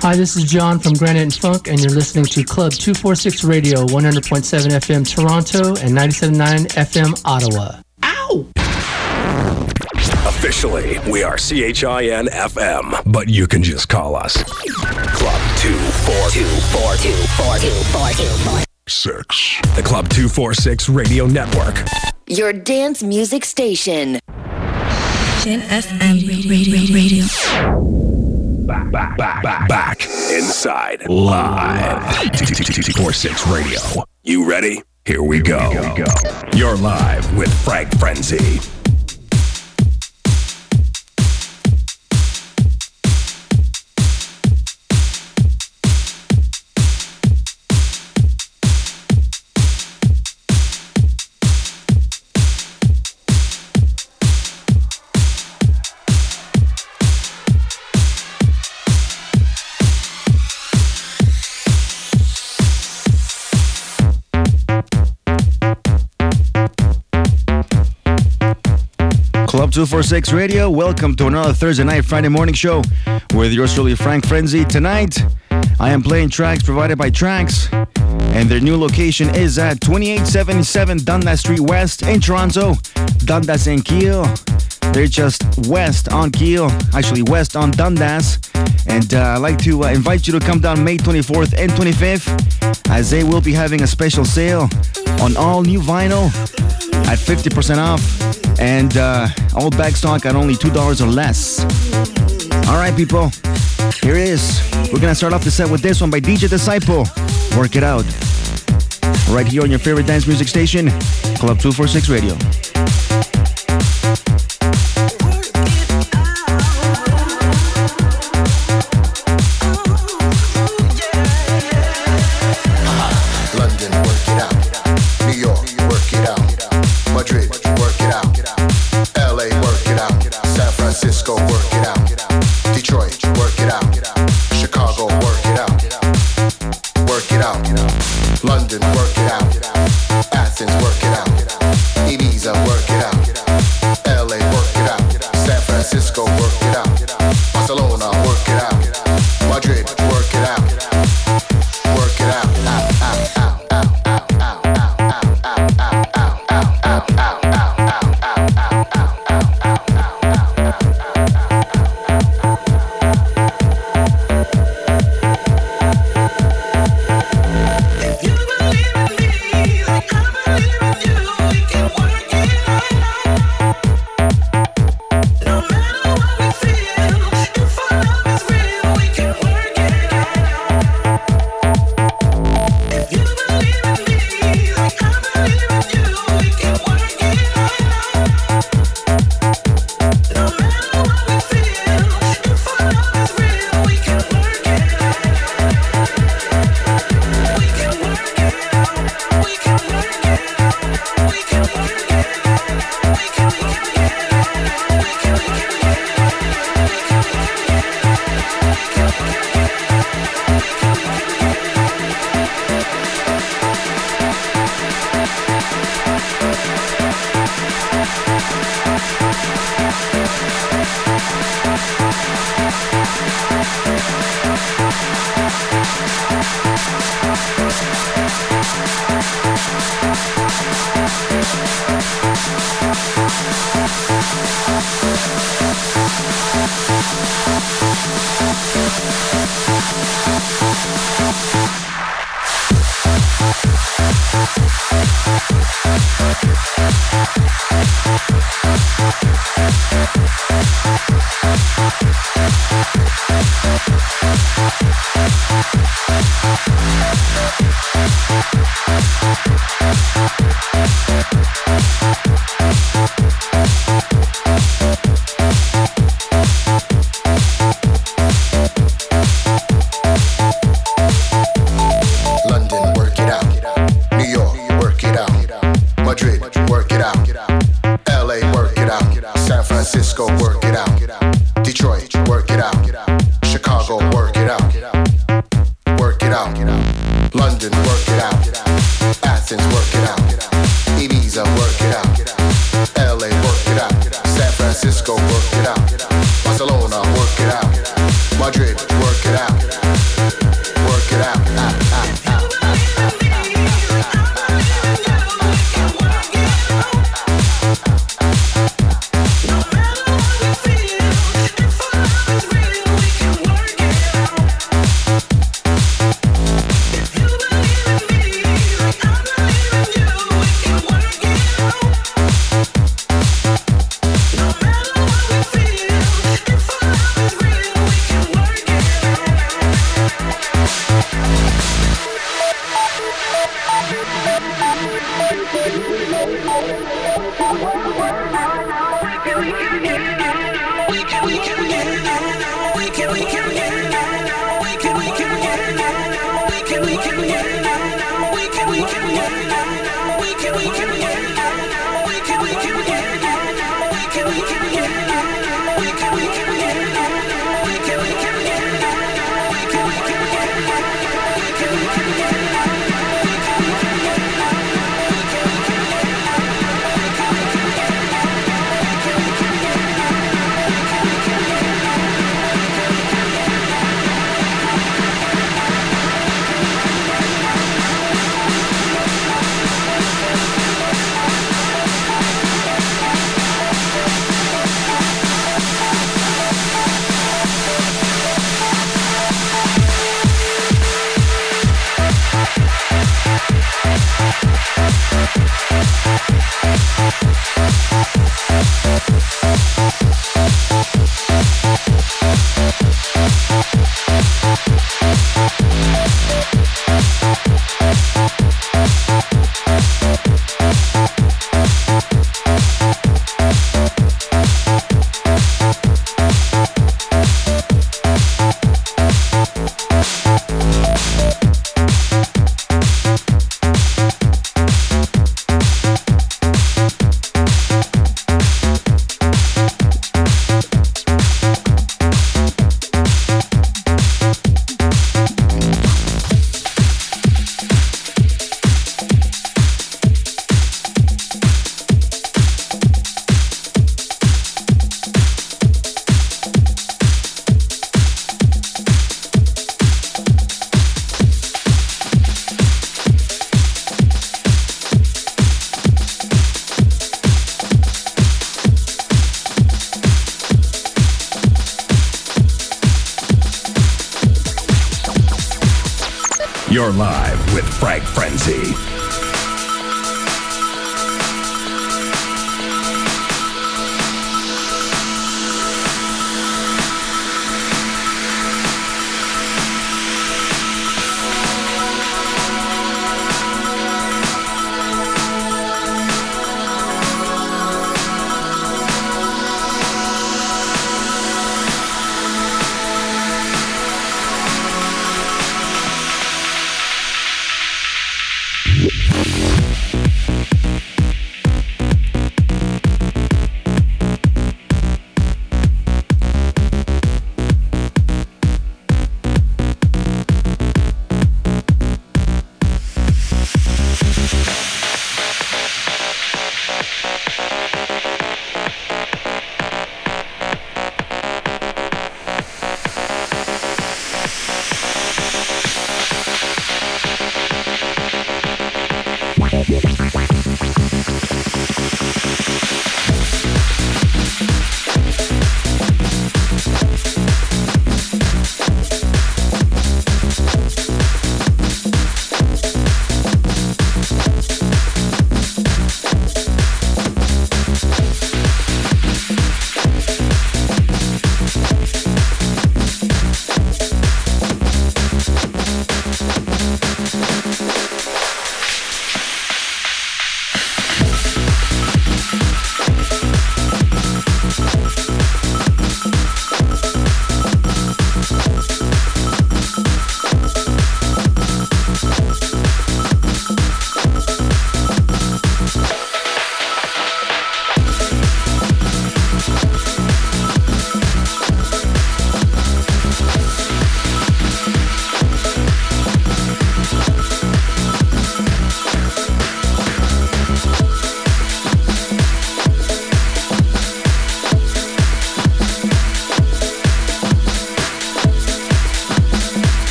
Hi, this is John from Granite and Funk, and you're listening to Club 246 Radio, 100.7 FM Toronto and 97.9 FM Ottawa. Ow! Officially, we are CHIN FM, but you can just call us Club 246. The Club 246 Radio Network. Your dance music station. Chin FM radio, radio. Back, back, back, back, back. Inside. Live. 246 Radio. You ready? Here we go. You're live with Frank Frenzy. 246 Radio, welcome to another Thursday night, Friday morning show with yours truly, Frank Frenzy. Tonight, I am playing tracks provided by Tracks, and their new location is at 2877 Dundas Street West in Toronto, Dundas and Keele. They're just west on Keele, actually west on Dundas. And uh, I'd like to uh, invite you to come down May 24th and 25th as they will be having a special sale on all new vinyl at 50% off and uh, all bag stock at only $2 or less. All right, people, here it is. We're going to start off the set with this one by DJ Disciple. Work it out. Right here on your favorite dance music station, Club 246 Radio.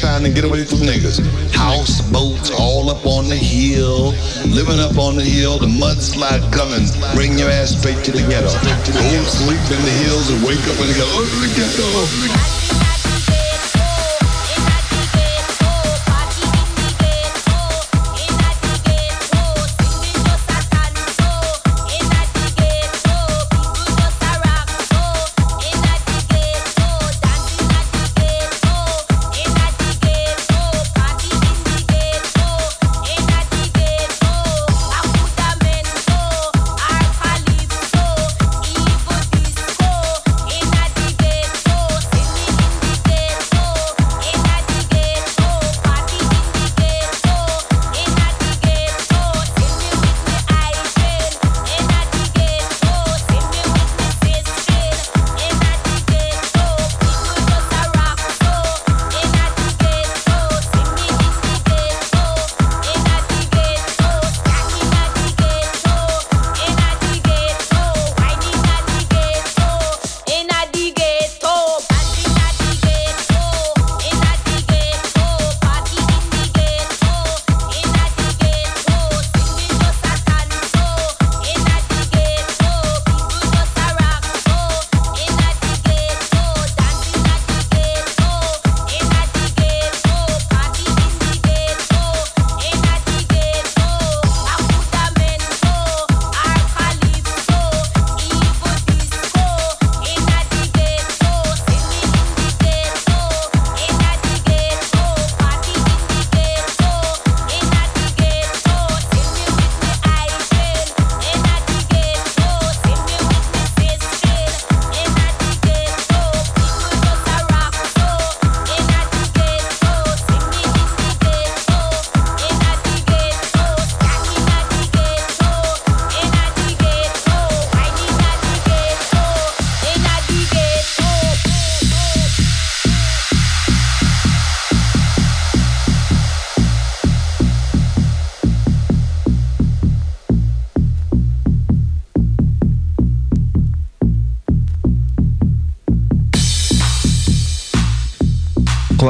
Trying to get away from niggas. Houseboats all up on the hill, living up on the hill, the mudslide coming, bring your ass straight to the ghetto. Go sleep in the hills and wake up and go, oh, the ghetto.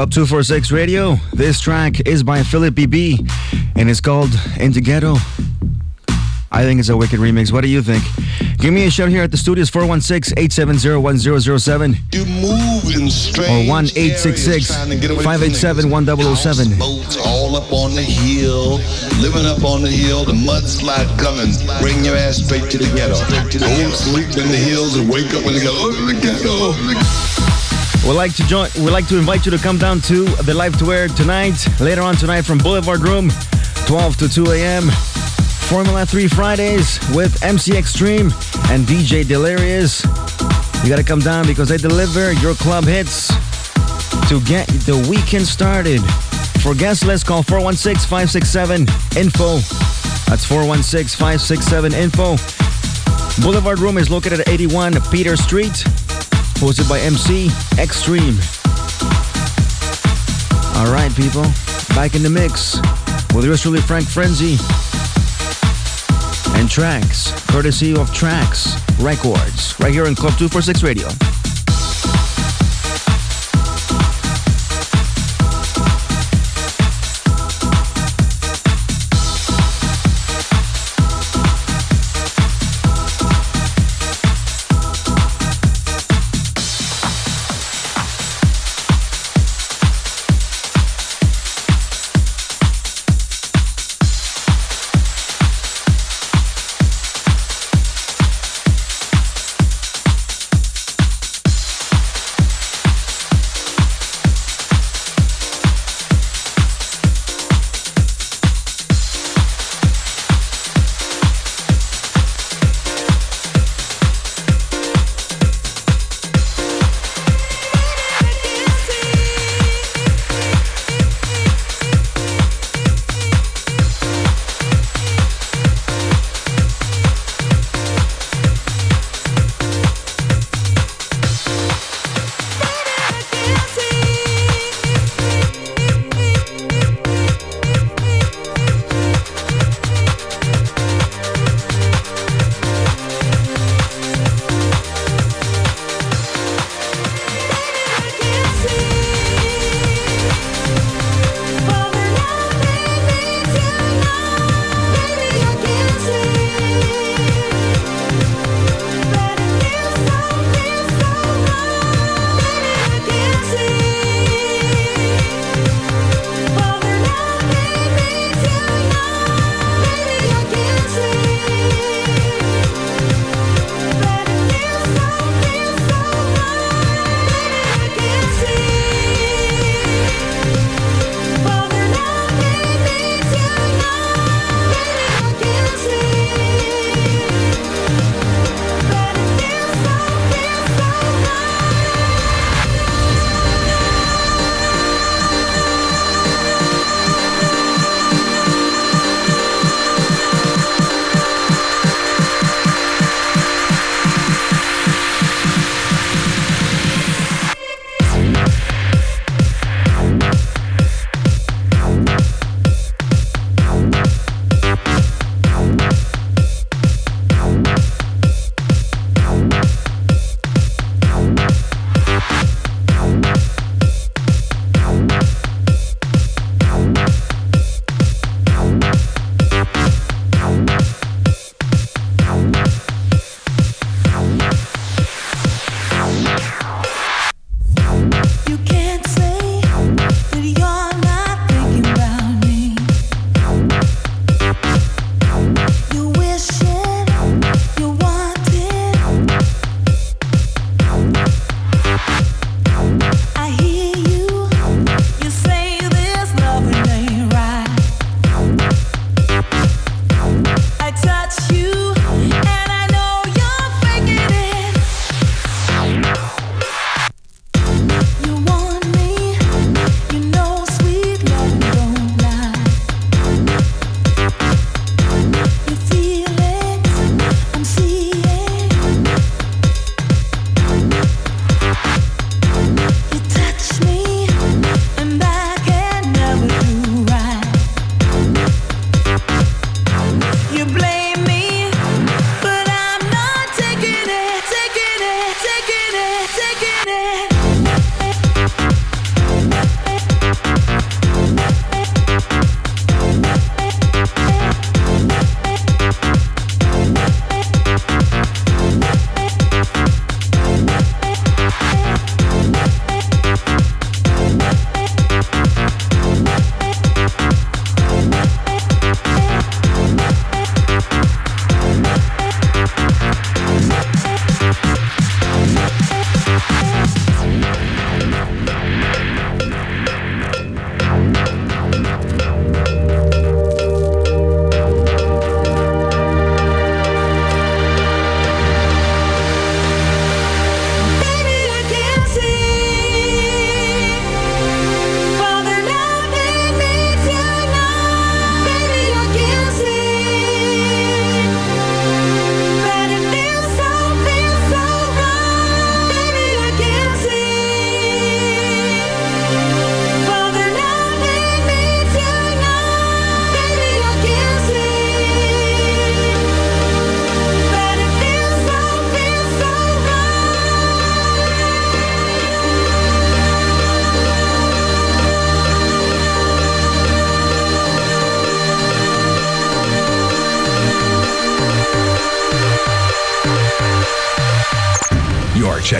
Club 246 Radio. This track is by Philip BB and it's called Into Ghetto. I think it's a wicked remix. What do you think? Give me a shout here at the studios 416 870 1007. You move in strange Or 1 866 587 1007. Boats all up on the hill, living up on the hill, the mudslide coming, bring your ass straight to the ghetto. Don't sleep in the hills and wake up and go, oh, the ghetto. We'd like to join. We'd like to invite you to come down to the live to air tonight. Later on tonight from Boulevard Room, 12 to 2 a.m. Formula 3 Fridays with MC Extreme and DJ Delirious. You gotta come down because they deliver your club hits to get the weekend started. For guest list, call 416 567 info. That's 416 567 info. Boulevard Room is located at 81 Peter Street hosted by MC Extreme. All right, people, back in the mix with yours truly Frank Frenzy and tracks, courtesy of Tracks Records, right here on Club 246 Radio.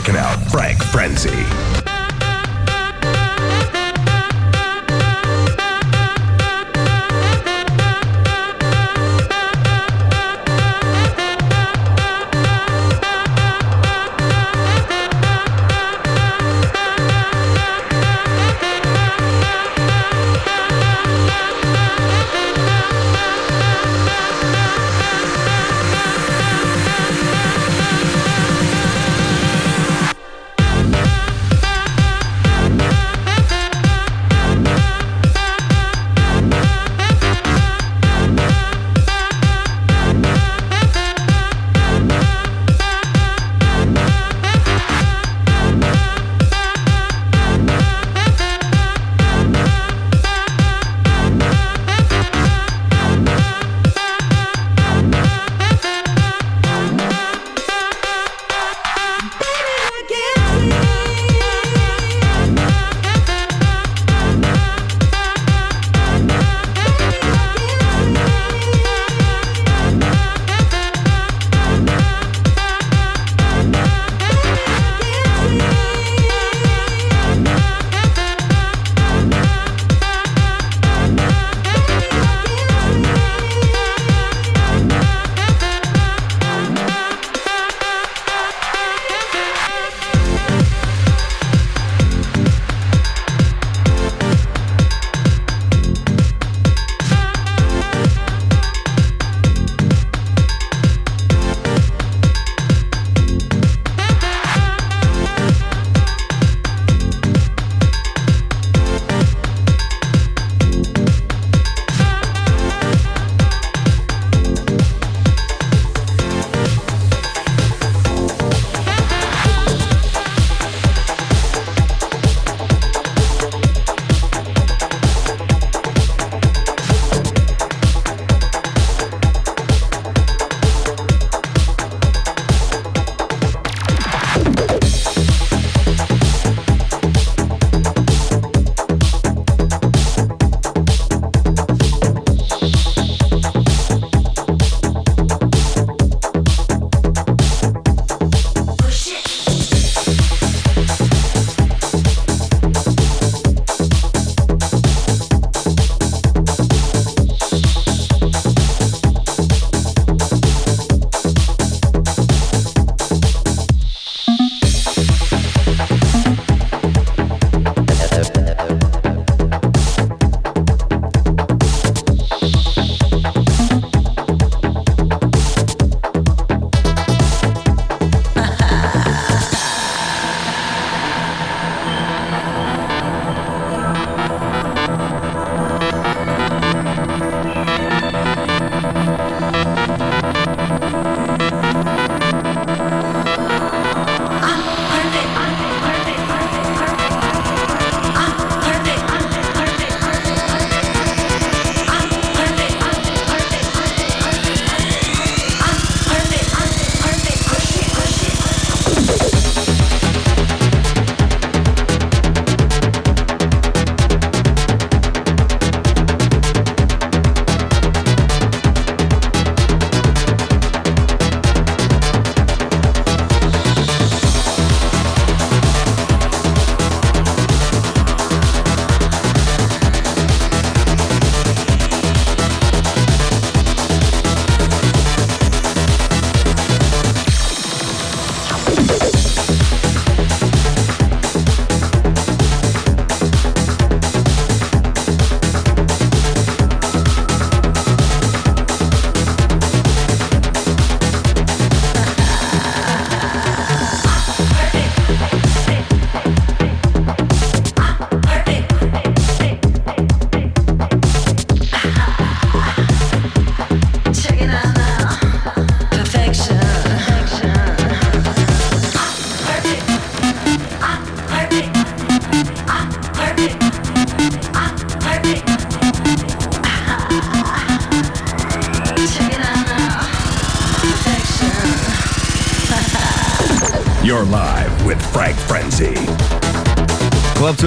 Checking out Frank Frenzy.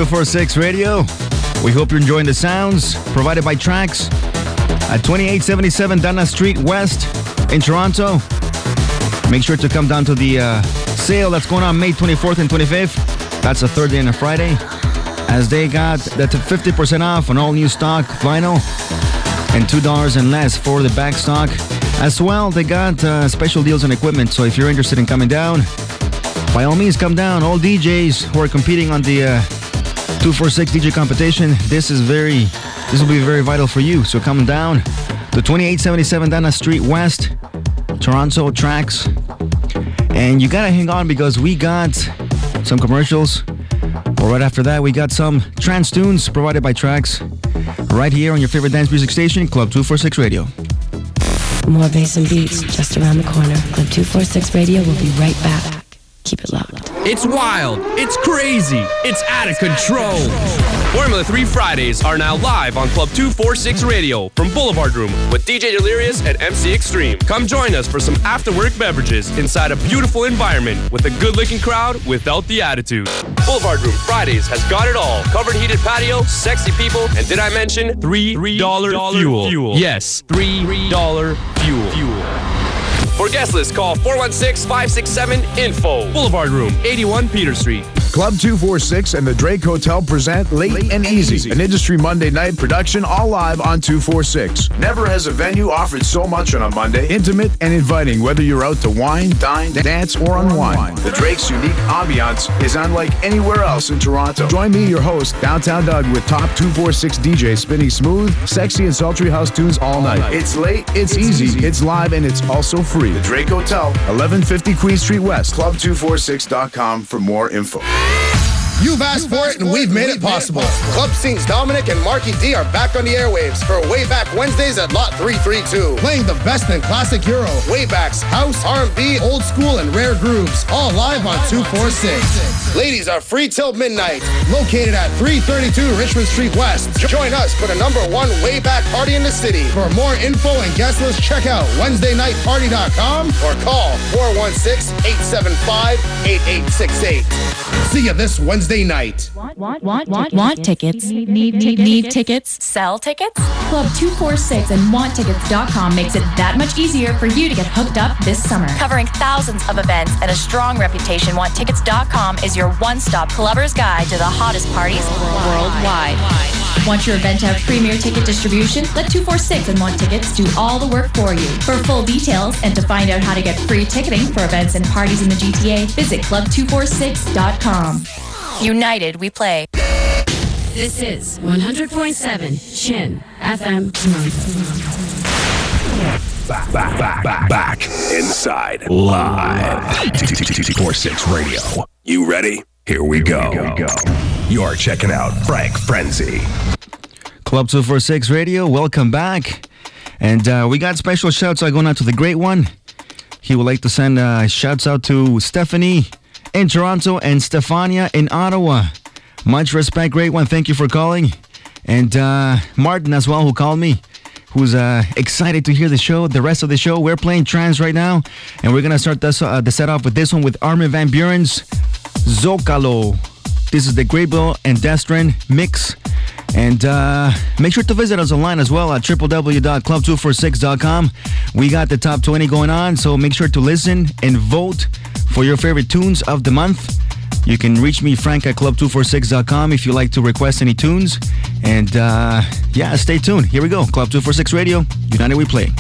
1046 Radio. We hope you're enjoying the sounds provided by Tracks at 2877 Dundas Street West in Toronto. Make sure to come down to the uh, sale that's going on May 24th and 25th. That's a Thursday and a Friday. As they got the 50% off on all new stock vinyl and $2 and less for the back stock. As well, they got uh, special deals on equipment. So if you're interested in coming down, by all means, come down. All DJs who are competing on the uh, 246 DJ competition, this is very, this will be very vital for you. So come down to 2877 Dundas Street West, Toronto Tracks. And you gotta hang on because we got some commercials. But right after that, we got some trance tunes provided by Tracks right here on your favorite dance music station, Club 246 Radio. More bass and beats just around the corner. Club 246 Radio will be right back. Keep it locked. It's wild. It's crazy. It's out of control. Formula 3 Fridays are now live on Club 246 Radio from Boulevard Room with DJ Delirious and MC Extreme. Come join us for some after work beverages inside a beautiful environment with a good looking crowd without the attitude. Boulevard Room Fridays has got it all covered heated patio, sexy people, and did I mention $3, $3 fuel? fuel? Yes, $3 fuel. fuel. For guest list, call 416 567 INFO. Boulevard Room, 81 Peter Street. Club 246 and the Drake Hotel present Late, and, Easy, an industry Monday night production all live on 246. Never has a venue offered so much on a Monday. Intimate and inviting, whether you're out to wine, dine, dance, or unwind. The Drake's unique ambiance is unlike anywhere else in Toronto. Join me, your host, Downtown Doug, with top 246 DJs spinning smooth, sexy, and sultry house tunes all night. It's late, it's, easy, it's live, and it's also free. The Drake Hotel, 1150 Queen Street West, club246.com for more info. You've asked for it and we've made it possible. Club Scenes Dominic and Marky D are back on the airwaves for Way Back Wednesdays at Lot 332. Playing the best in classic Euro, Waybacks, House, R&B, Old School, and Rare Grooves. All live on 246. Ladies are free till midnight. Located at 332 Richmond Street West. Join us for the number one Way Back party in the city. For more info and guest list, check out WednesdayNightParty.com or call 416-875-8868. See you this Wednesday night. Want, want, want, want, want tickets? Need, need, need, need tickets? Sell tickets? Club 246 and wantickets.com makes it that much easier for you to get hooked up this summer. Covering thousands of events and a strong reputation, wantickets.com is your one-stop clubber's guide to the hottest parties worldwide. Want your event to have premier ticket distribution? Let 246 and Want Tickets do all the work for you. For full details and to find out how to get free ticketing for events and parties in the GTA, visit club246.com. United, we play. This is 100.7 Chin FM Back, back, back, back, back. Inside. Live. 46 Radio. You ready? Here we go. Here we go. You're checking out Frank Frenzy. Club 246 Radio, welcome back. And uh, we got special shouts out going out to the great one. He would like to send uh, shouts out to Stephanie in Toronto and Stefania in Ottawa. Much respect, great one. Thank you for calling. And uh, Martin as well, who called me, who's uh, excited to hear the show, the rest of the show. We're playing trance right now, and we're going to start this, uh, the set off with this one with Armin Van Buuren's Zocalo. This is the Gabriel and Dresden mix. And uh, make sure to visit us online as well at www.club246.com. We got the top 20 going on, so make sure to listen and vote for your favorite tunes of the month. You can reach me, Frank, at club246.com if you like to request any tunes. And uh, yeah, stay tuned. Here we go. Club 246 Radio, United We Play.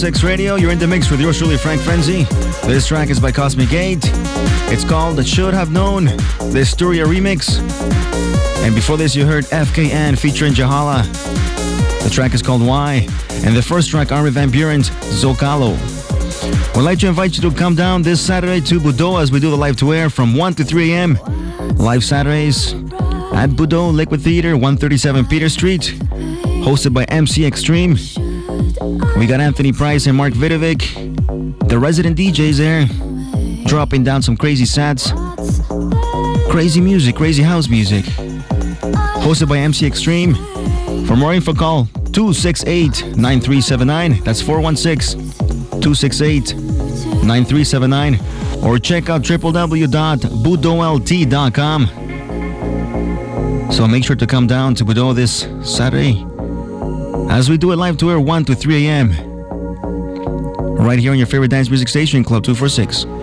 246 Radio. You're in the mix with yours truly, Frank Frenzy. This track is by Cosmic Gate. It's called Should Have Known, the Sturia remix. And before this, you heard FKN featuring Jahala. The track is called Why. And the first track, Armin Van Buuren's Zocalo. We'd like to invite you to come down this Saturday to Budo as we do the live to air from 1 to 3 a.m. Live Saturdays at Budo Liquid Theater, 137 Peter Street. Hosted by MC Extreme. We got Anthony Price and Mark Vidovic, the resident DJs there, dropping down some crazy sets. Crazy music, crazy house music. Hosted by MC Extreme. For more info, call 268 9379. That's 416 268 9379. Or check out www.budolt.com. So make sure to come down to Budo this Saturday as we do a live tour 1 to 3 a.m. Right here on your favorite dance music station, Club 246.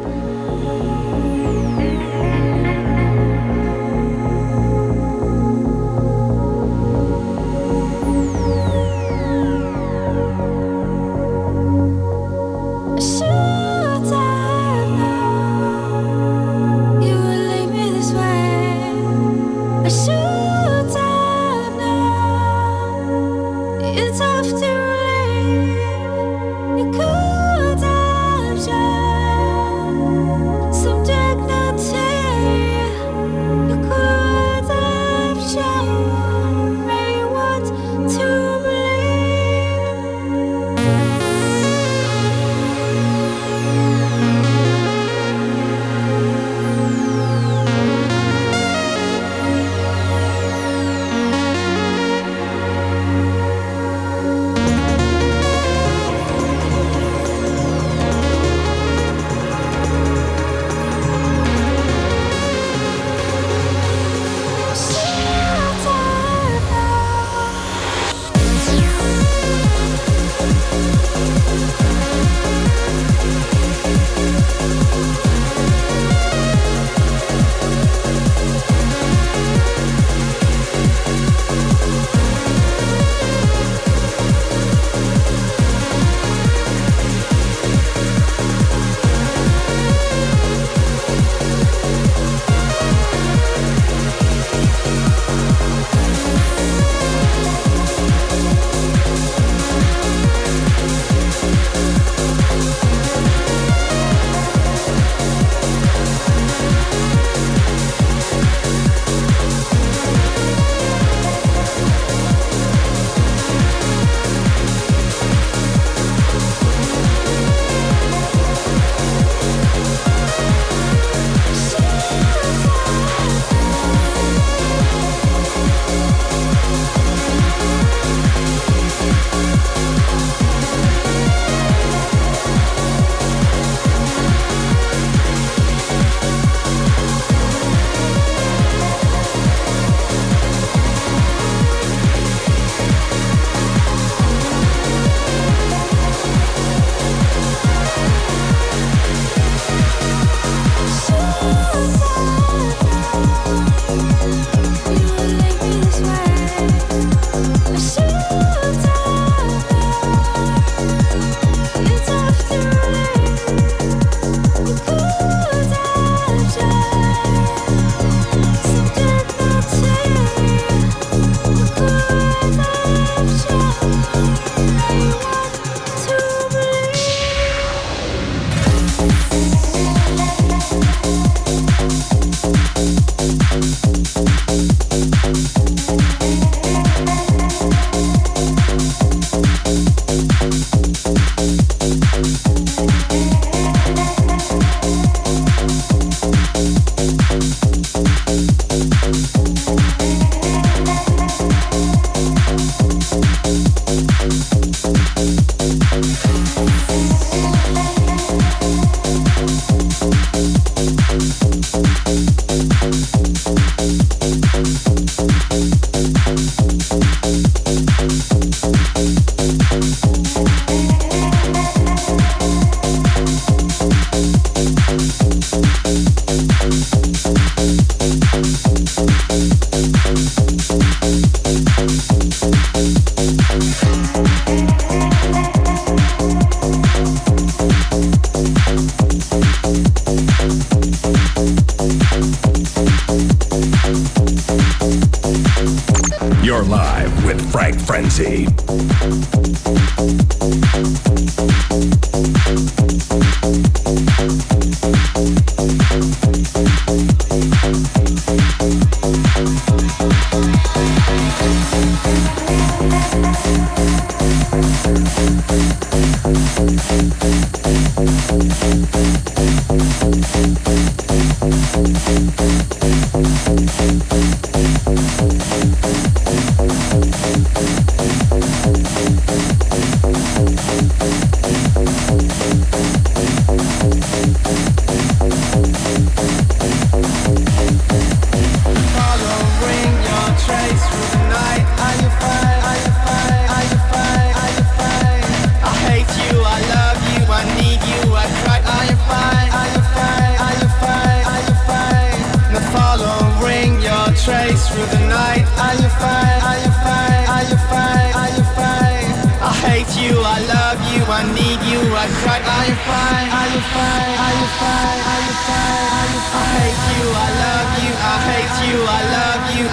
I. Are you fine? Are you fine? Are you fine? Are you fine? Are you fine? I hate you. I love you. I hate you. I love you.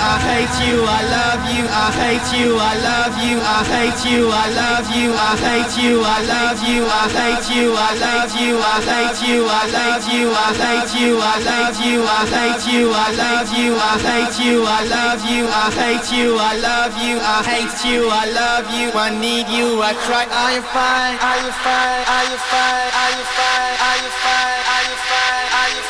I hate you. I love you. I hate you. I love you. I hate you. I love you. I hate you. I love you. I hate you. I love you. I hate you. I love you. I hate you. I love you. I hate you. I love you. I hate you. I love you. I hate you. I love you. I hate you. I love you. I need you. I cry. Are you fine? Are you fine? Are you fine? Are you fine? Are you fine? Are you fine? Are you?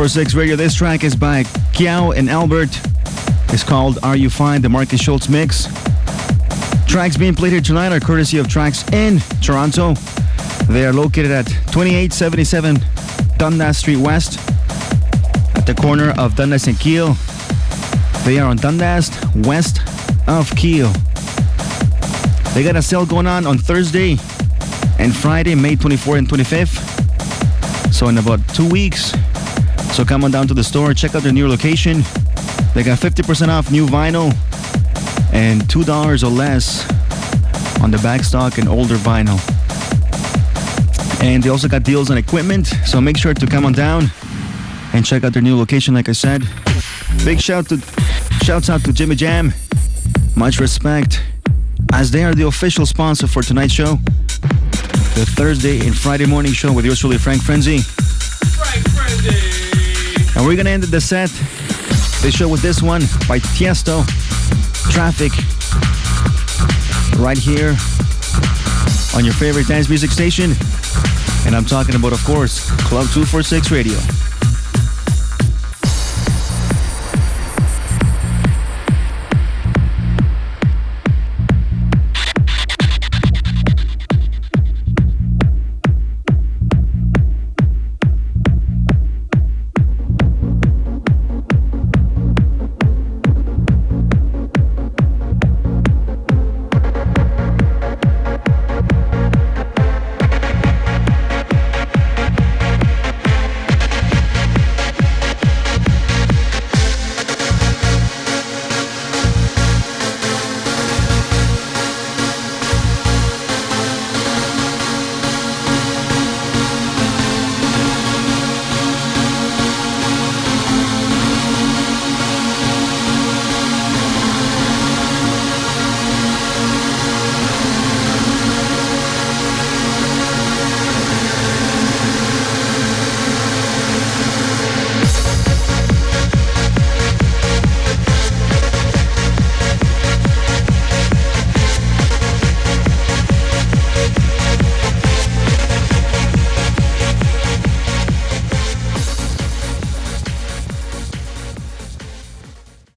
46 Radio. This track is by Kyau and Albert. It's called Are You Fine? The Marcus Schulz mix. Tracks being played here tonight are courtesy of Tracks in Toronto. They are located at 2877 Dundas Street West at the corner of Dundas and Keele. They are on Dundas west of Keele. They got a sale going on on Thursday and Friday, May 24th and 25th. So in about two weeks, so come on down to the store, check out their new location. They got 50% off new vinyl and $2 or less on the back stock and older vinyl. And they also got deals on equipment, so make sure to come on down and check out their new location, like I said. Big shout to shouts out to Jimmy Jam. Much respect. As they are the official sponsor for tonight's show. The Thursday and Friday morning show with yours truly, Frank Frenzy. And we're gonna end the set, the show with this one by Tiesto, Traffic, right here on your favorite dance music station. And I'm talking about, of course, Club 246 Radio.